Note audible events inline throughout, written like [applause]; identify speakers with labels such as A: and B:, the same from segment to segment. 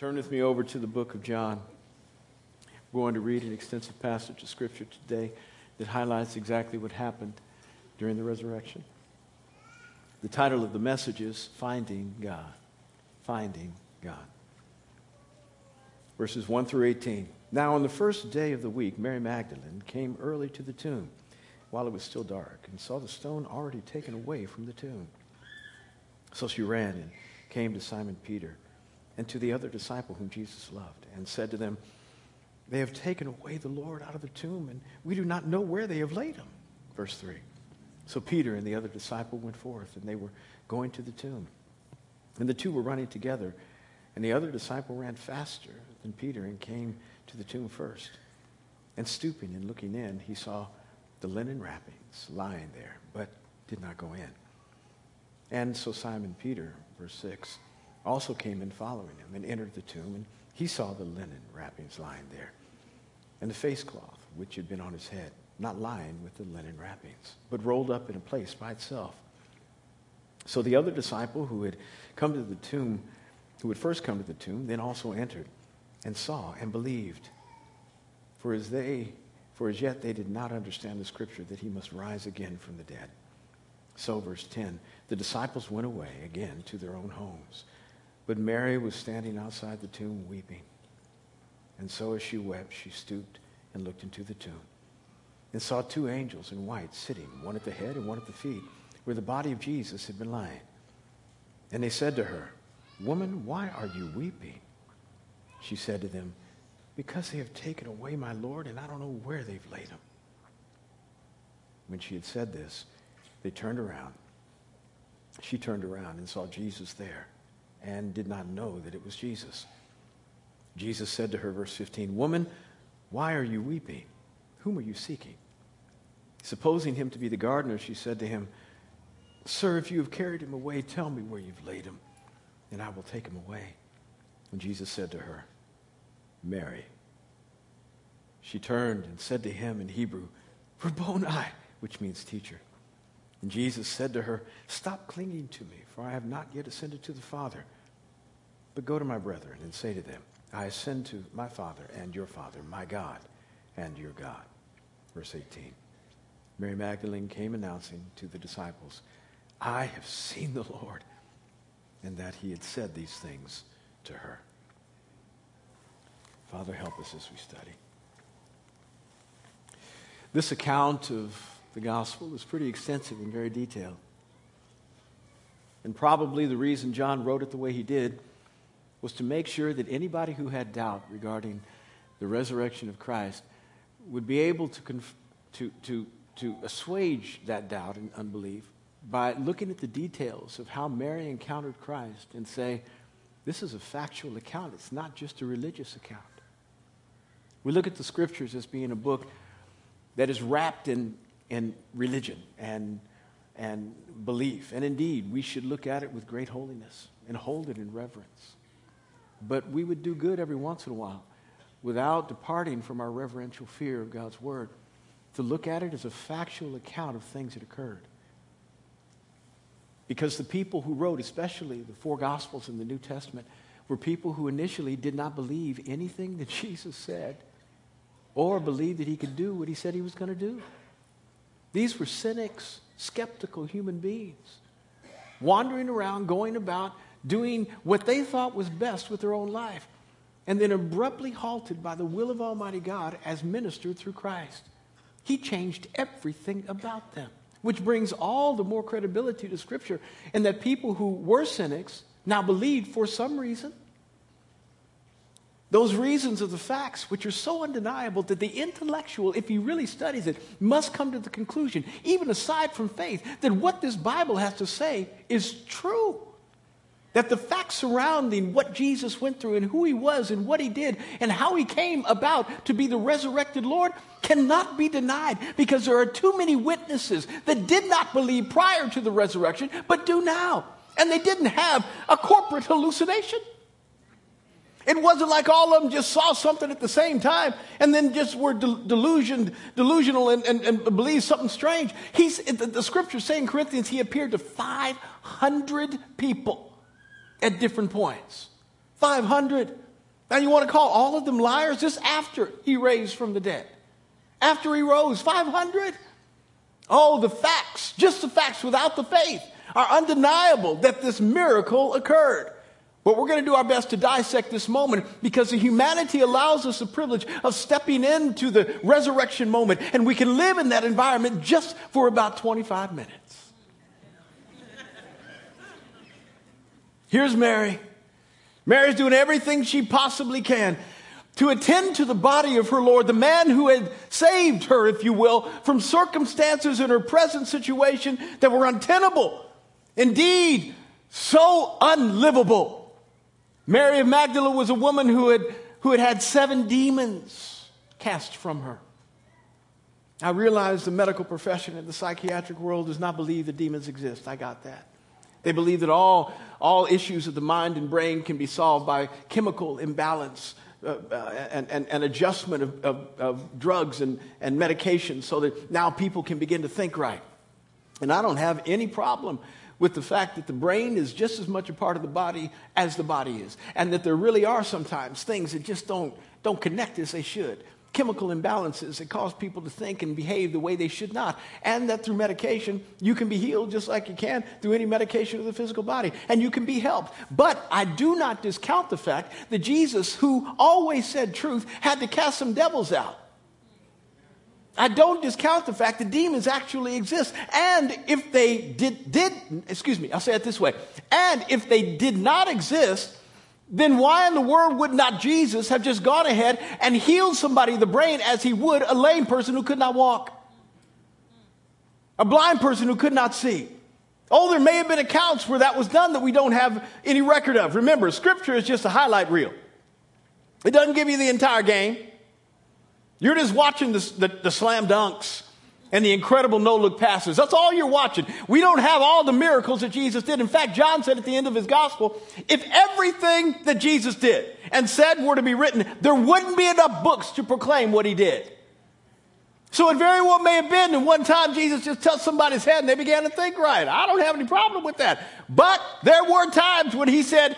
A: Turn with me over to the book of John. We're going to read an extensive passage of Scripture today that highlights exactly what happened during the resurrection. The title of the message is Finding God. Finding God. Verses 1 through 18. Now, on the first day of the week, Mary Magdalene came early to the tomb while it was still dark and saw the stone already taken away from the tomb. So she ran and came to Simon Peter and to the other disciple whom Jesus loved and said to them, They have taken away the Lord out of the tomb, and we do not know where they have laid him. Verse 3. So Peter and the other disciple went forth, and they were going to the tomb. And the two were running together, and the other disciple ran faster than Peter and came to the tomb first. And stooping and looking in, he saw the linen wrappings lying there, but did not go in. And so Simon Peter, verse 6, also came in following him and entered the tomb, and he saw the linen wrappings lying there, and the face cloth which had been on his head, not lying with the linen wrappings, but rolled up in a place by itself. So the other disciple who had come to the tomb, who had first come to the tomb, then also entered and saw and believed. For as they for as yet they did not understand the scripture that he must rise again from the dead. So, verse 10 the disciples went away again to their own homes. But Mary was standing outside the tomb weeping. And so, as she wept, she stooped and looked into the tomb and saw two angels in white sitting, one at the head and one at the feet, where the body of Jesus had been lying. And they said to her, Woman, why are you weeping? She said to them, because they have taken away my Lord, and I don't know where they've laid him. When she had said this, they turned around. She turned around and saw Jesus there and did not know that it was Jesus. Jesus said to her, verse 15, Woman, why are you weeping? Whom are you seeking? Supposing him to be the gardener, she said to him, Sir, if you have carried him away, tell me where you've laid him, and I will take him away. And Jesus said to her, Mary. She turned and said to him in Hebrew, Rabboni, which means teacher. And Jesus said to her, Stop clinging to me, for I have not yet ascended to the Father. But go to my brethren and say to them, I ascend to my Father and your Father, my God and your God. Verse 18. Mary Magdalene came announcing to the disciples, I have seen the Lord, and that he had said these things to her. Father, help us as we study. This account of the gospel is pretty extensive and very detailed. And probably the reason John wrote it the way he did was to make sure that anybody who had doubt regarding the resurrection of Christ would be able to, conf- to, to, to assuage that doubt and unbelief by looking at the details of how Mary encountered Christ and say, this is a factual account. It's not just a religious account. We look at the scriptures as being a book that is wrapped in, in religion and, and belief. And indeed, we should look at it with great holiness and hold it in reverence. But we would do good every once in a while without departing from our reverential fear of God's word to look at it as a factual account of things that occurred. Because the people who wrote, especially the four Gospels in the New Testament, were people who initially did not believe anything that [laughs] Jesus said or believe that he could do what he said he was going to do. These were cynics, skeptical human beings, wandering around, going about, doing what they thought was best with their own life, and then abruptly halted by the will of Almighty God as ministered through Christ. He changed everything about them, which brings all the more credibility to Scripture, and that people who were cynics now believed for some reason those reasons of the facts, which are so undeniable that the intellectual, if he really studies it, must come to the conclusion, even aside from faith, that what this Bible has to say is true. That the facts surrounding what Jesus went through and who he was and what he did and how he came about to be the resurrected Lord cannot be denied because there are too many witnesses that did not believe prior to the resurrection but do now. And they didn't have a corporate hallucination. It wasn't like all of them just saw something at the same time and then just were delusioned, delusional and, and, and believed something strange. He's, the, the scripture saying Corinthians, he appeared to 500 people at different points. 500. Now, you want to call all of them liars just after he raised from the dead? After he rose, 500? Oh, the facts, just the facts without the faith, are undeniable that this miracle occurred. But we're going to do our best to dissect this moment because the humanity allows us the privilege of stepping into the resurrection moment, and we can live in that environment just for about 25 minutes. Here's Mary. Mary's doing everything she possibly can to attend to the body of her Lord, the man who had saved her, if you will, from circumstances in her present situation that were untenable. Indeed, so unlivable. Mary of Magdala was a woman who had, who had had seven demons cast from her. I realize the medical profession and the psychiatric world does not believe that demons exist. I got that. They believe that all, all issues of the mind and brain can be solved by chemical imbalance uh, uh, and, and, and, adjustment of, of, of drugs and, and medications so that now people can begin to think right. And I don't have any problem with the fact that the brain is just as much a part of the body as the body is, and that there really are sometimes things that just don't, don't connect as they should. Chemical imbalances that cause people to think and behave the way they should not. And that through medication, you can be healed just like you can through any medication of the physical body. And you can be helped. But I do not discount the fact that Jesus, who always said truth, had to cast some devils out. I don't discount the fact that demons actually exist. And if they did, did, excuse me, I'll say it this way. And if they did not exist, then why in the world would not Jesus have just gone ahead and healed somebody the brain as he would a lame person who could not walk? A blind person who could not see. Oh, there may have been accounts where that was done that we don't have any record of. Remember, scripture is just a highlight reel. It doesn't give you the entire game. You're just watching the, the, the slam dunks and the incredible no look passes. That's all you're watching. We don't have all the miracles that Jesus did. In fact, John said at the end of his gospel, if everything that Jesus did and said were to be written, there wouldn't be enough books to proclaim what he did. So it very well may have been that one time Jesus just touched somebody's head and they began to think right. I don't have any problem with that. But there were times when he said,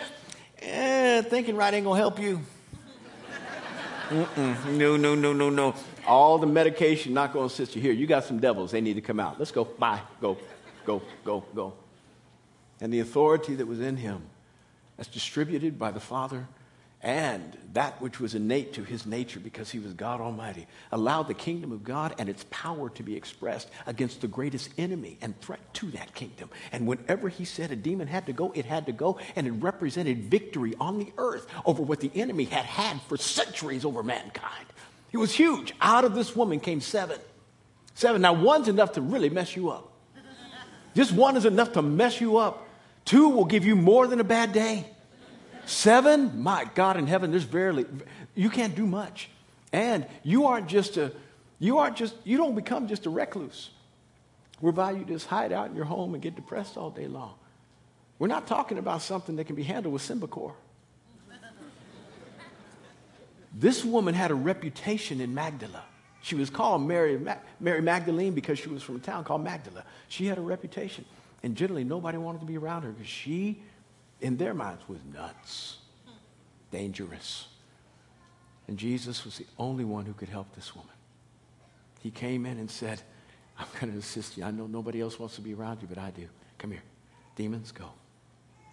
A: eh, thinking right ain't gonna help you. Mm-mm. No, no, no, no, no. All the medication not going to assist you. Here, you got some devils. They need to come out. Let's go. Bye. Go, go, go, go. And the authority that was in him, that's distributed by the Father and that which was innate to his nature because he was God Almighty, allowed the kingdom of God and its power to be expressed against the greatest enemy and threat to that kingdom. And whenever he said a demon had to go, it had to go, and it represented victory on the earth over what the enemy had had for centuries over mankind. It was huge. Out of this woman came seven. Seven. Now, one's enough to really mess you up. Just one is enough to mess you up. Two will give you more than a bad day. Seven? My God in heaven, there's barely, you can't do much. And you aren't just a, you aren't just, you don't become just a recluse whereby you just hide out in your home and get depressed all day long. We're not talking about something that can be handled with Symbicort. this woman had a reputation in Magdala. She was called Mary, Mary Magdalene because she was from a town called Magdala. She had a reputation. And generally, nobody wanted to be around her because she in their minds was nuts, dangerous. And Jesus was the only one who could help this woman. He came in and said, I'm going to assist you. I know nobody else wants to be around you, but I do. Come here. Demons, go.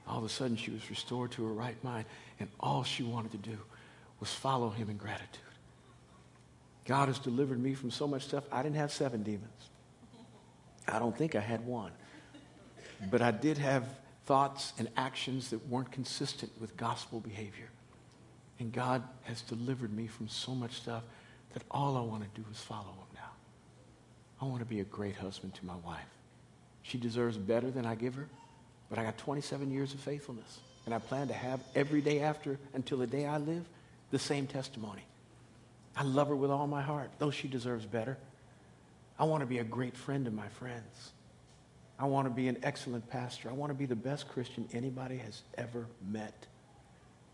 A: All of a sudden, she was restored to her right mind, and all she wanted to do was follow him in gratitude. God has delivered me from so much stuff. I didn't have seven demons. I don't think I had one. But I did have thoughts and actions that weren't consistent with gospel behavior. And God has delivered me from so much stuff that all I want to do is follow him now. I want to be a great husband to my wife. She deserves better than I give her, but I got 27 years of faithfulness. And I plan to have every day after until the day I live the same testimony. I love her with all my heart, though she deserves better. I want to be a great friend to my friends. I want to be an excellent pastor. I want to be the best Christian anybody has ever met.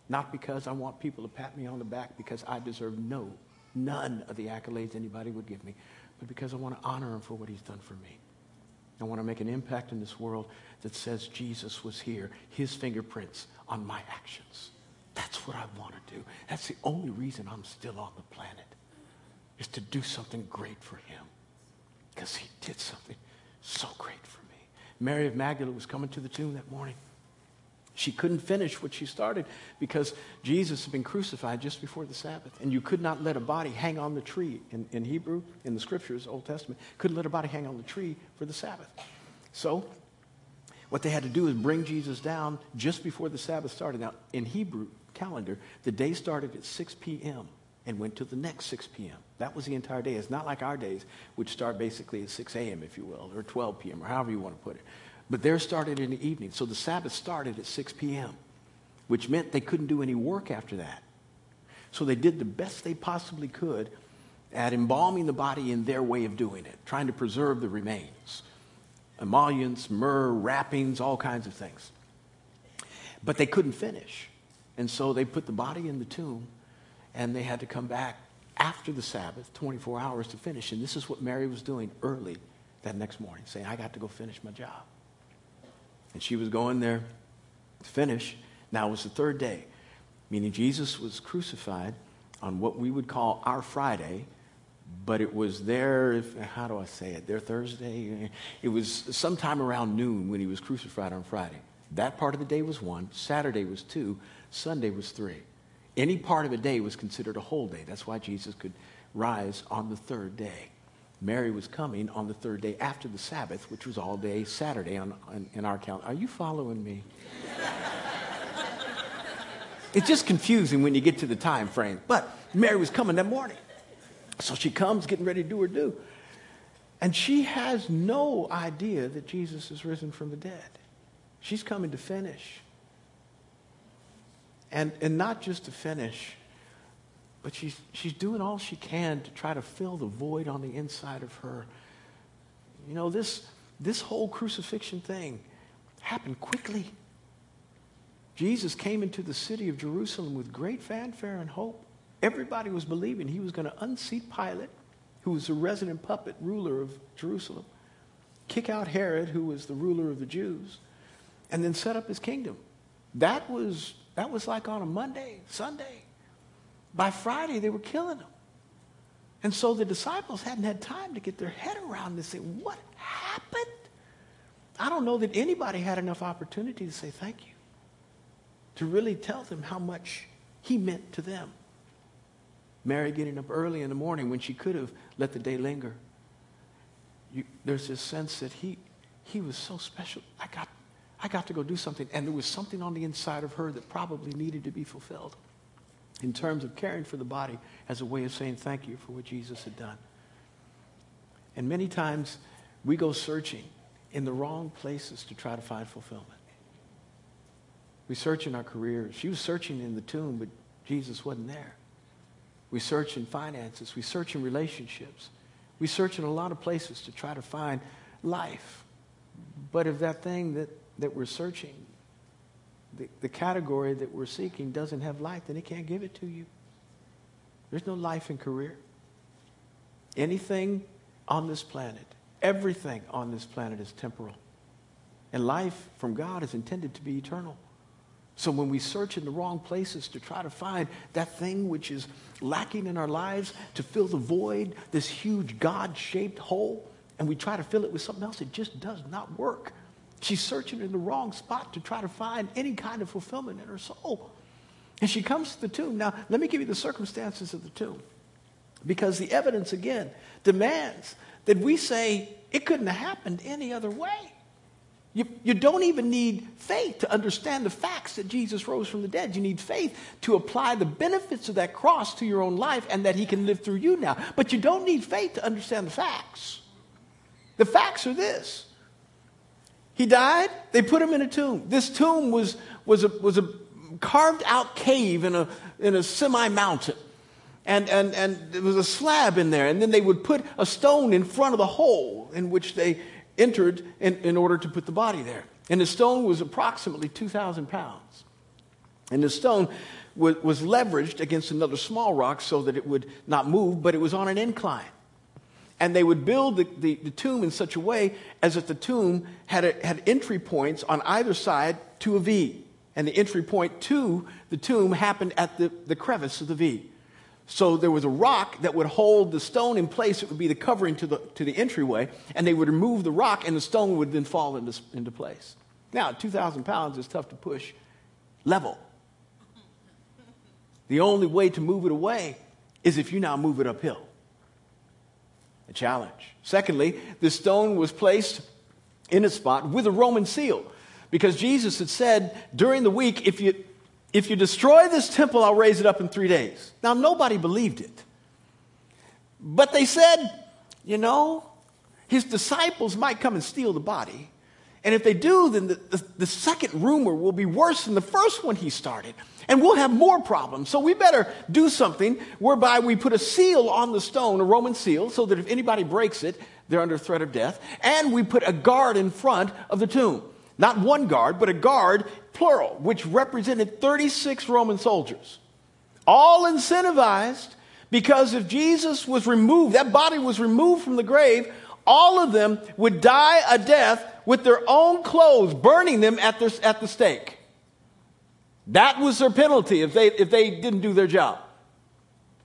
A: Not because I want people to pat me on the back because I deserve no, none of the accolades anybody would give me, but because I want to honor him for what he's done for me. I want to make an impact in this world that says Jesus was here, his fingerprints on my actions. That's what I want to do. That's the only reason I'm still on the planet, is to do something great for him. Because he did something so great for me. Mary of Magdala was coming to the tomb that morning. She couldn't finish what she started because Jesus had been crucified just before the Sabbath. And you could not let a body hang on the tree. In, in Hebrew, in the scriptures, Old Testament, couldn't let a body hang on the tree for the Sabbath. So, what they had to do is bring Jesus down just before the Sabbath started. Now, in Hebrew calendar, the day started at 6 p.m. and went to the next 6 p.m. That was the entire day. It's not like our days, which start basically at 6 a.m., if you will, or 12 p.m., or however you want to put it. But theirs started in the evening. So the Sabbath started at 6 p.m., which meant they couldn't do any work after that. So they did the best they possibly could at embalming the body in their way of doing it, trying to preserve the remains. Emollients, myrrh, wrappings, all kinds of things. But they couldn't finish. And so they put the body in the tomb and they had to come back after the Sabbath, 24 hours to finish. And this is what Mary was doing early that next morning, saying, I got to go finish my job. And she was going there to finish. Now it was the third day, meaning Jesus was crucified on what we would call our Friday, but it was there, how do I say it, their Thursday? It was sometime around noon when he was crucified on Friday. That part of the day was one, Saturday was two, Sunday was three. Any part of a day was considered a whole day. That's why Jesus could rise on the third day. Mary was coming on the third day after the Sabbath, which was all day Saturday on, on in our calendar. Are you following me? it's just confusing when you get to the time frame. But Mary was coming that morning. So she comes getting ready to do her due. And she has no idea that Jesus is risen from the dead. She's coming to finish. And, and not just to finish, but she's, she's doing all she can to try to fill the void on the inside of her. You know, this, this whole crucifixion thing happened quickly. Jesus came into the city of Jerusalem with great fanfare and hope. Everybody was believing he was going to unseat Pilate, who was the resident puppet ruler of Jerusalem, kick out Herod, who was the ruler of the Jews, and then set up his kingdom. That was, that was like on a Monday, Sunday. By Friday, they were killing them. And so the disciples hadn't had time to get their head around this. Say, what happened? I don't know that anybody had enough opportunity to say thank you, to really tell them how much he meant to them. Mary getting up early in the morning when she could have let the day linger. You, there's this sense that he, he was so special. I got, I got to go do something. And there was something on the inside of her that probably needed to be fulfilled in terms of caring for the body as a way of saying thank you for what Jesus had done. And many times we go searching in the wrong places to try to find fulfillment. We search in our careers. She was searching in the tomb, but Jesus wasn't there. We search in finances. We search in relationships. We search in a lot of places to try to find life. But if that thing that, that we're searching the, the category that we're seeking doesn't have life, then it can't give it to you. There's no life in career. Anything on this planet, everything on this planet is temporal. And life from God is intended to be eternal. So when we search in the wrong places to try to find that thing which is lacking in our lives, to fill the void, this huge God shaped hole, and we try to fill it with something else, it just does not work. She's searching in the wrong spot to try to find any kind of fulfillment in her soul. And she comes to the tomb. Now, let me give you the circumstances of the tomb. Because the evidence, again, demands that we say it couldn't have happened any other way. You, you don't even need faith to understand the facts that Jesus rose from the dead. You need faith to apply the benefits of that cross to your own life and that he can live through you now. But you don't need faith to understand the facts. The facts are this he died. They put him in a tomb. This tomb was, was, a, was a carved out cave in a, in a semi mountain. And, and, and there was a slab in there. And then they would put a stone in front of the hole in which they entered in, in order to put the body there. And the stone was approximately 2,000 pounds. And the stone was, was leveraged against another small rock so that it would not move, but it was on an incline. And they would build the, the, the, tomb in such a way as that the tomb had, a, had entry points on either side to a V. and the entry point to the tomb happened at the, the crevice of the V. So there was a rock that would hold the stone in place. It would be the covering to the, to the entryway, and they would remove the rock, and the stone would then fall into, into place. Now, 2,000 pounds is tough to push level. The only way to move it away is if you now move it uphill. A challenge. Secondly, the stone was placed in a spot with a Roman seal because Jesus had said during the week, if you, if you destroy this temple, I'll raise it up in three days. Now, nobody believed it. But they said, you know, his disciples might come and steal the body. And if they do, then the, the, the, second rumor will be worse than the first one he started. And we'll have more problems. So we better do something whereby we put a seal on the stone, a Roman seal, so that if anybody breaks it, they're under threat of death. And we put a guard in front of the tomb. Not one guard, but a guard, plural, which represented 36 Roman soldiers. All incentivized because if Jesus was removed, that body was removed from the grave, all of them would die a death with their own clothes, burning them at, their, at the stake. That was their penalty if they, if they didn't do their job.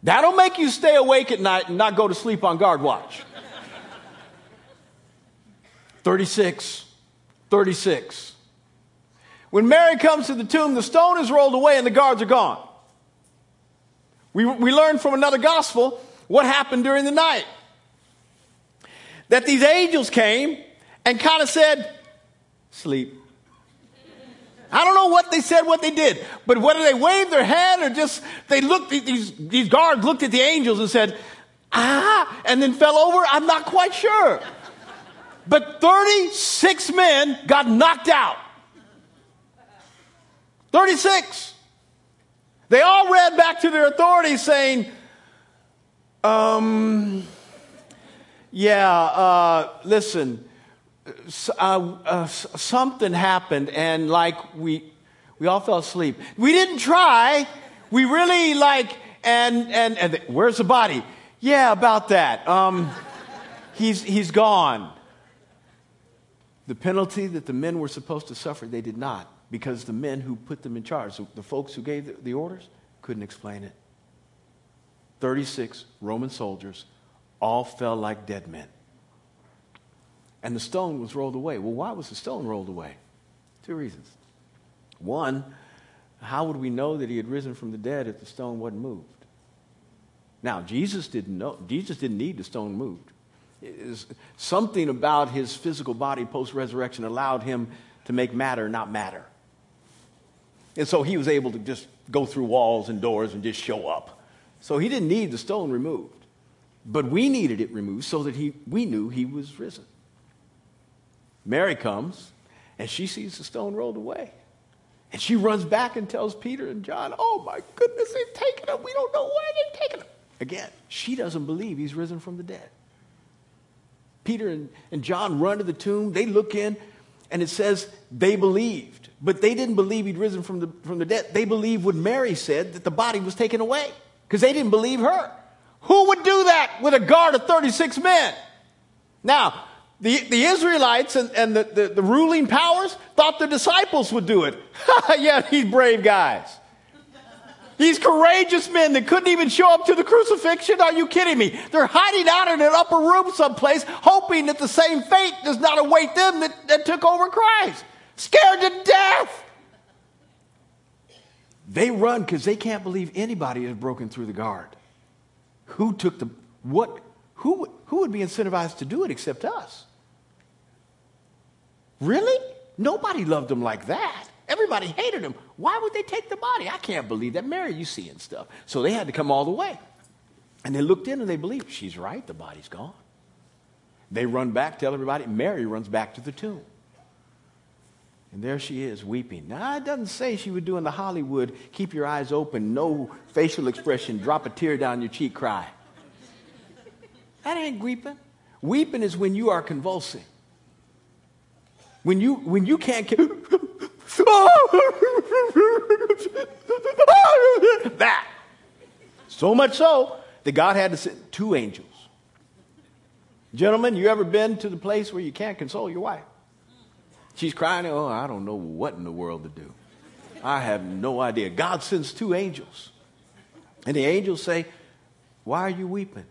A: That'll make you stay awake at night and not go to sleep on guard watch. 36. 36. When Mary comes to the tomb, the stone is rolled away and the guards are gone. We, we learned from another gospel what happened during the night. That these angels came and kind of said, Sleep. I don't know what they said, what they did, but whether they waved their hand or just they looked, these, these guards looked at the angels and said, Ah, and then fell over, I'm not quite sure. But 36 men got knocked out. 36. They all ran back to their authorities saying, um, yeah, uh, listen, uh, uh, something happened and like we, we all fell asleep. We didn't try. We really like, and, and, and where's the body? Yeah, about that. Um, he's, he's gone. The penalty that the men were supposed to suffer, they did not, because the men who put them in charge, the folks who gave the, the orders, couldn't explain it. 36 Roman soldiers all fell like dead men. And the stone was rolled away. Well, why was the stone rolled away? Two reasons. One, how would we know that he had risen from the dead if the stone wasn't moved? Now, Jesus didn't know. Jesus didn't need the stone moved something about his physical body post resurrection allowed him to make matter not matter. And so he was able to just go through walls and doors and just show up. So he didn't need the stone removed. But we needed it removed so that he, we knew he was risen. Mary comes and she sees the stone rolled away. And she runs back and tells Peter and John, Oh my goodness, they've taken him. We don't know why they've taken him. Again, she doesn't believe he's risen from the dead. Peter and, and John run to the tomb. They look in, and it says they believed. But they didn't believe he'd risen from the, from the dead. They believed what Mary said, that the body was taken away, because they didn't believe her. Who would do that with a guard of 36 men? Now, the, the Israelites and, and the, the, the ruling powers thought the disciples would do it. [laughs] yeah, these brave guys. These courageous men that couldn't even show up to the crucifixion? Are you kidding me? They're hiding out in an upper room someplace, hoping that the same fate does not await them that, that took over Christ. Scared to death. They run because they can't believe anybody has broken through the guard. Who took the, what, who, who would be incentivized to do it except us? Really? Nobody loved them like that. Everybody hated him. Why would they take the body? I can't believe that. Mary, you seeing stuff. So they had to come all the way. And they looked in and they believed, she's right, the body's gone. They run back, tell everybody. Mary runs back to the tomb. And there she is, weeping. Now, it doesn't say she would do in the Hollywood, keep your eyes open, no facial expression, drop a tear down your cheek, cry. That ain't weeping. Weeping is when you are convulsing. When you, when you can't, get. [laughs] that. So much so that God had to send two angels. Gentlemen, you ever been to the place where you can't console your wife? She's crying, oh, I don't know what in the world to do. I have no idea. God sends two angels. And the angels say, Why are you weeping?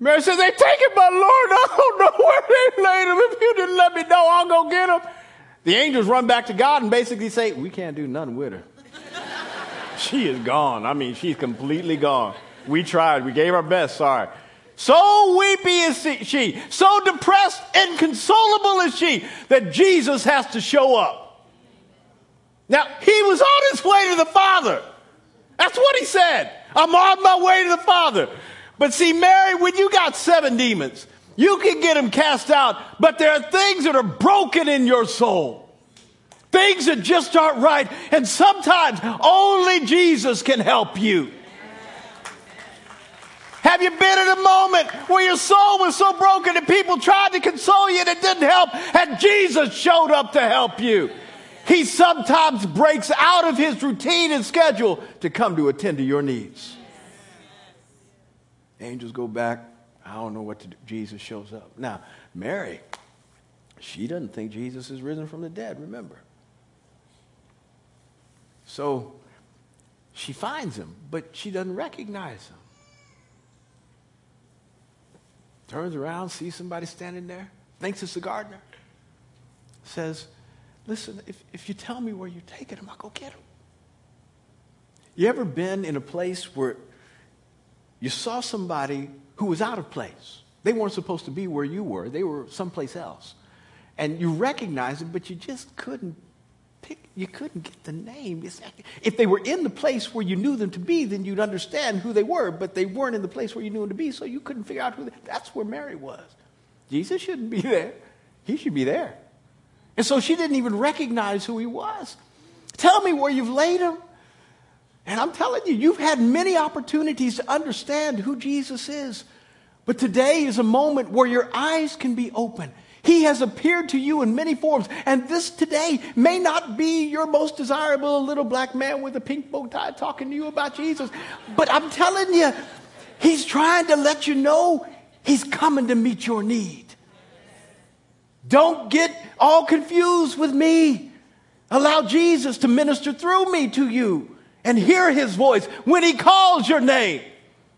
A: Mary says, They taken my Lord. [laughs] I don't know where they laid him. If you didn't let me know, I'll go get him. The angels run back to God and basically say, We can't do nothing with her. [laughs] she is gone. I mean, she's completely gone. We tried. We gave our best. Sorry. So weepy is she, so depressed, inconsolable is she, that Jesus has to show up. Now, he was on his way to the Father. That's what he said. I'm on my way to the Father. But see, Mary, when you got seven demons, you can get them cast out, but there are things that are broken in your soul. Things that just aren't right. And sometimes only Jesus can help you. Have you been in a moment where your soul was so broken that people tried to console you and it didn't help and Jesus showed up to help you? He sometimes breaks out of his routine and schedule to come to attend to your needs. Angels go back. I don't know what to do. Jesus shows up. Now, Mary, she doesn't think Jesus is risen from the dead, remember. So she finds him, but she doesn't recognize him. turns around, sees somebody standing there, thinks it's the gardener, says, Listen, if, if you tell me where you're taking him, I'll go get him. You ever been in a place where you saw somebody who was out of place? They weren't supposed to be where you were, they were someplace else. And you recognized them, but you just couldn't pick, you couldn't get the name. If they were in the place where you knew them to be, then you'd understand who they were, but they weren't in the place where you knew them to be, so you couldn't figure out who they, that's where Mary was. Jesus shouldn't be there. He should be there. And so she didn't even recognize who he was. Tell me where you've laid him. And I'm telling you, you've had many opportunities to understand who Jesus is. But today is a moment where your eyes can be open he has appeared to you in many forms. And this today may not be your most desirable little black man with a pink bow tie talking to you about Jesus. But I'm telling you, he's trying to let you know he's coming to meet your need. Don't get all confused with me. Allow Jesus to minister through me to you and hear his voice when he calls your name.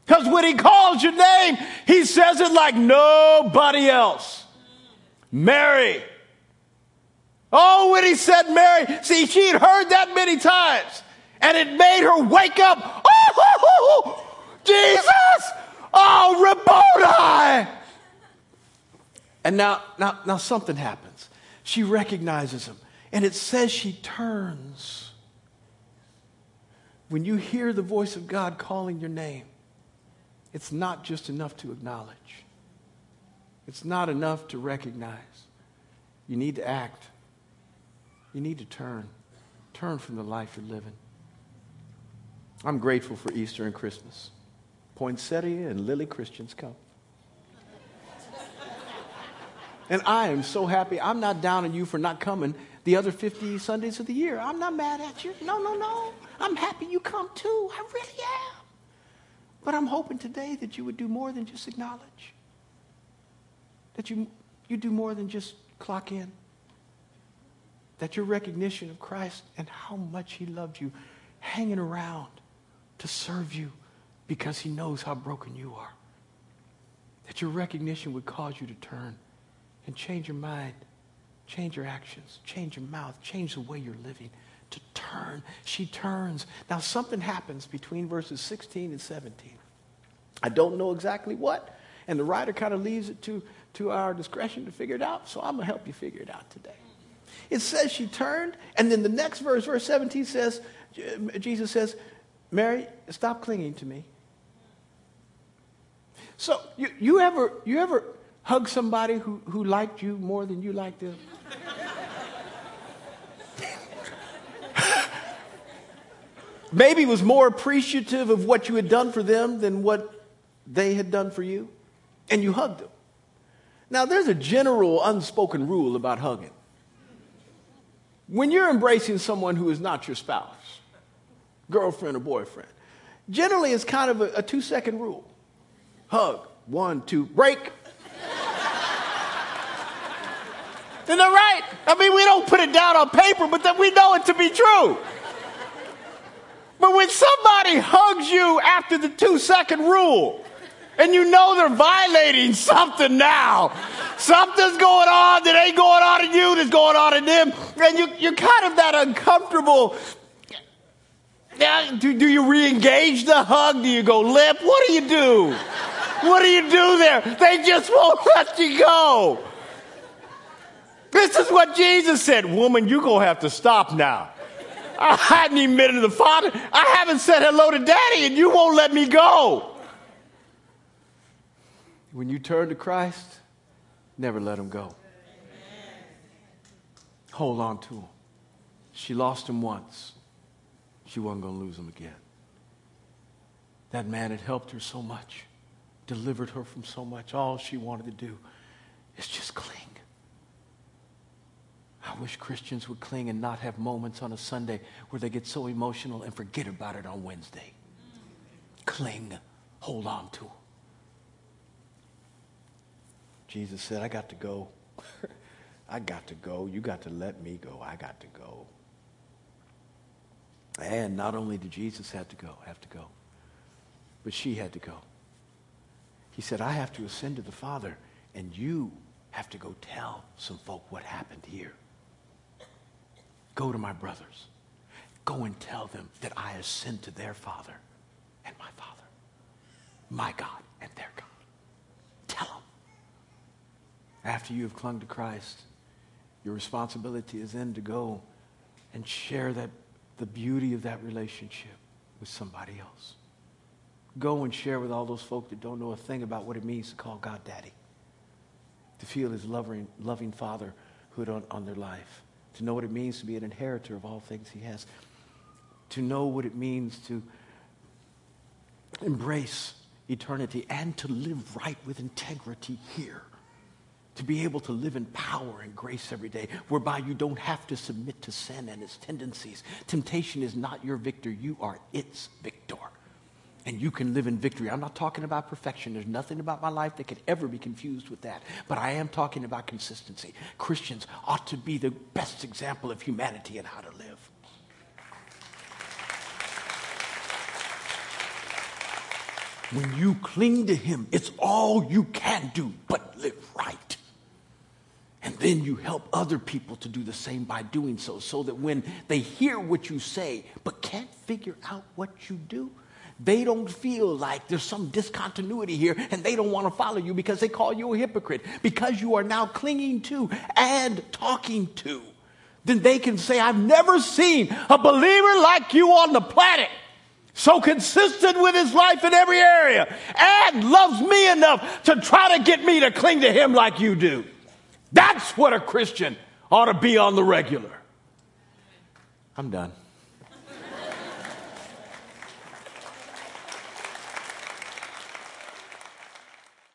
A: Because when he calls your name, he says it like nobody else. Mary. Oh, when he said Mary, see, she'd heard that many times, and it made her wake up. Oh, Jesus! Oh, Rabboni! And now, now, now something happens. She recognizes him, and it says she turns. When you hear the voice of God calling your name, it's not just enough to acknowledge. It's not enough to recognize. You need to act. You need to turn. Turn from the life you're living. I'm grateful for Easter and Christmas. Poinsettia and Lily Christians come. and I am so happy. I'm not down on you for not coming the other 50 Sundays of the year. I'm not mad at you. No, no, no. I'm happy you come too. I really am. But I'm hoping today that you would do more than just acknowledge that you, you do more than just clock in. That your recognition of Christ and how much he loved you hanging around to serve you because he knows how broken you are. That your recognition would cause you to turn and change your mind, change your actions, change your mouth, change the way you're living. Turn. She turns. Now, something happens between verses 16 and 17. I don't know exactly what, and the writer kind of leaves it to to our discretion to figure it out. So I'm going to help you figure it out today. It says she turned, and then the next verse, verse 17 says, Jesus says, Mary, stop clinging to me. So you, you ever you ever hug somebody who, who liked you more than you liked them? Maybe was more appreciative of what you had done for them than what they had done for you, and you hugged them. Now, there's a general unspoken rule about hugging. When you're embracing someone who is not your spouse, girlfriend or boyfriend, generally it's kind of a, a two second rule hug, one, two, break. [laughs]
B: Isn't that right? I mean, we don't put it down on paper, but then we know it to be true. But when somebody hugs you after the two second rule, and you know they're violating something now, something's going on that ain't going on in you, that's going on in them, and you, you're kind of that uncomfortable. Do, do you re engage the hug? Do you go lip? What do you do? What do you do there? They just won't let you go. This is what Jesus said. Woman, you're going to have to stop now. I hadn't even been to the Father. I haven't said hello to Daddy, and you won't let me go.
A: When you turn to Christ, never let him go. Hold on to him. She lost him once. She wasn't going to lose him again. That man had helped her so much, delivered her from so much. All she wanted to do is just cling. I wish Christians would cling and not have moments on a Sunday where they get so emotional and forget about it on Wednesday. Cling, hold on to. Jesus said, I got to go. [laughs] I got to go. You got to let me go. I got to go. And not only did Jesus have to go, have to go, but she had to go. He said, I have to ascend to the Father, and you have to go tell some folk what happened here. Go to my brothers. Go and tell them that I ascend to their Father and my Father, my God and their God. Tell them. After you have clung to Christ, your responsibility is then to go and share that, the beauty of that relationship with somebody else. Go and share with all those folk that don't know a thing about what it means to call God Daddy, to feel his loving, loving fatherhood on, on their life to know what it means to be an inheritor of all things he has, to know what it means to embrace eternity and to live right with integrity here. To be able to live in power and grace every day, whereby you don't have to submit to sin and its tendencies. Temptation is not your victor, you are its victor and you can live in victory. I'm not talking about perfection. There's nothing about my life that could ever be confused with that. But I am talking about consistency. Christians ought to be the best example of humanity and how to live. When you cling to Him, it's all you can do but live right. And then you help other people to do the same by doing so, so that when they hear what you say but can't figure out what you do, they don't feel like there's some discontinuity here and they don't want to follow you because they call you a hypocrite because you are now clinging to and talking to. Then they can say, I've never seen a believer like you on the planet. So consistent with his life in every area and loves me enough to try to get me to cling to him like you do. That's what a Christian ought to be on the regular. I'm done.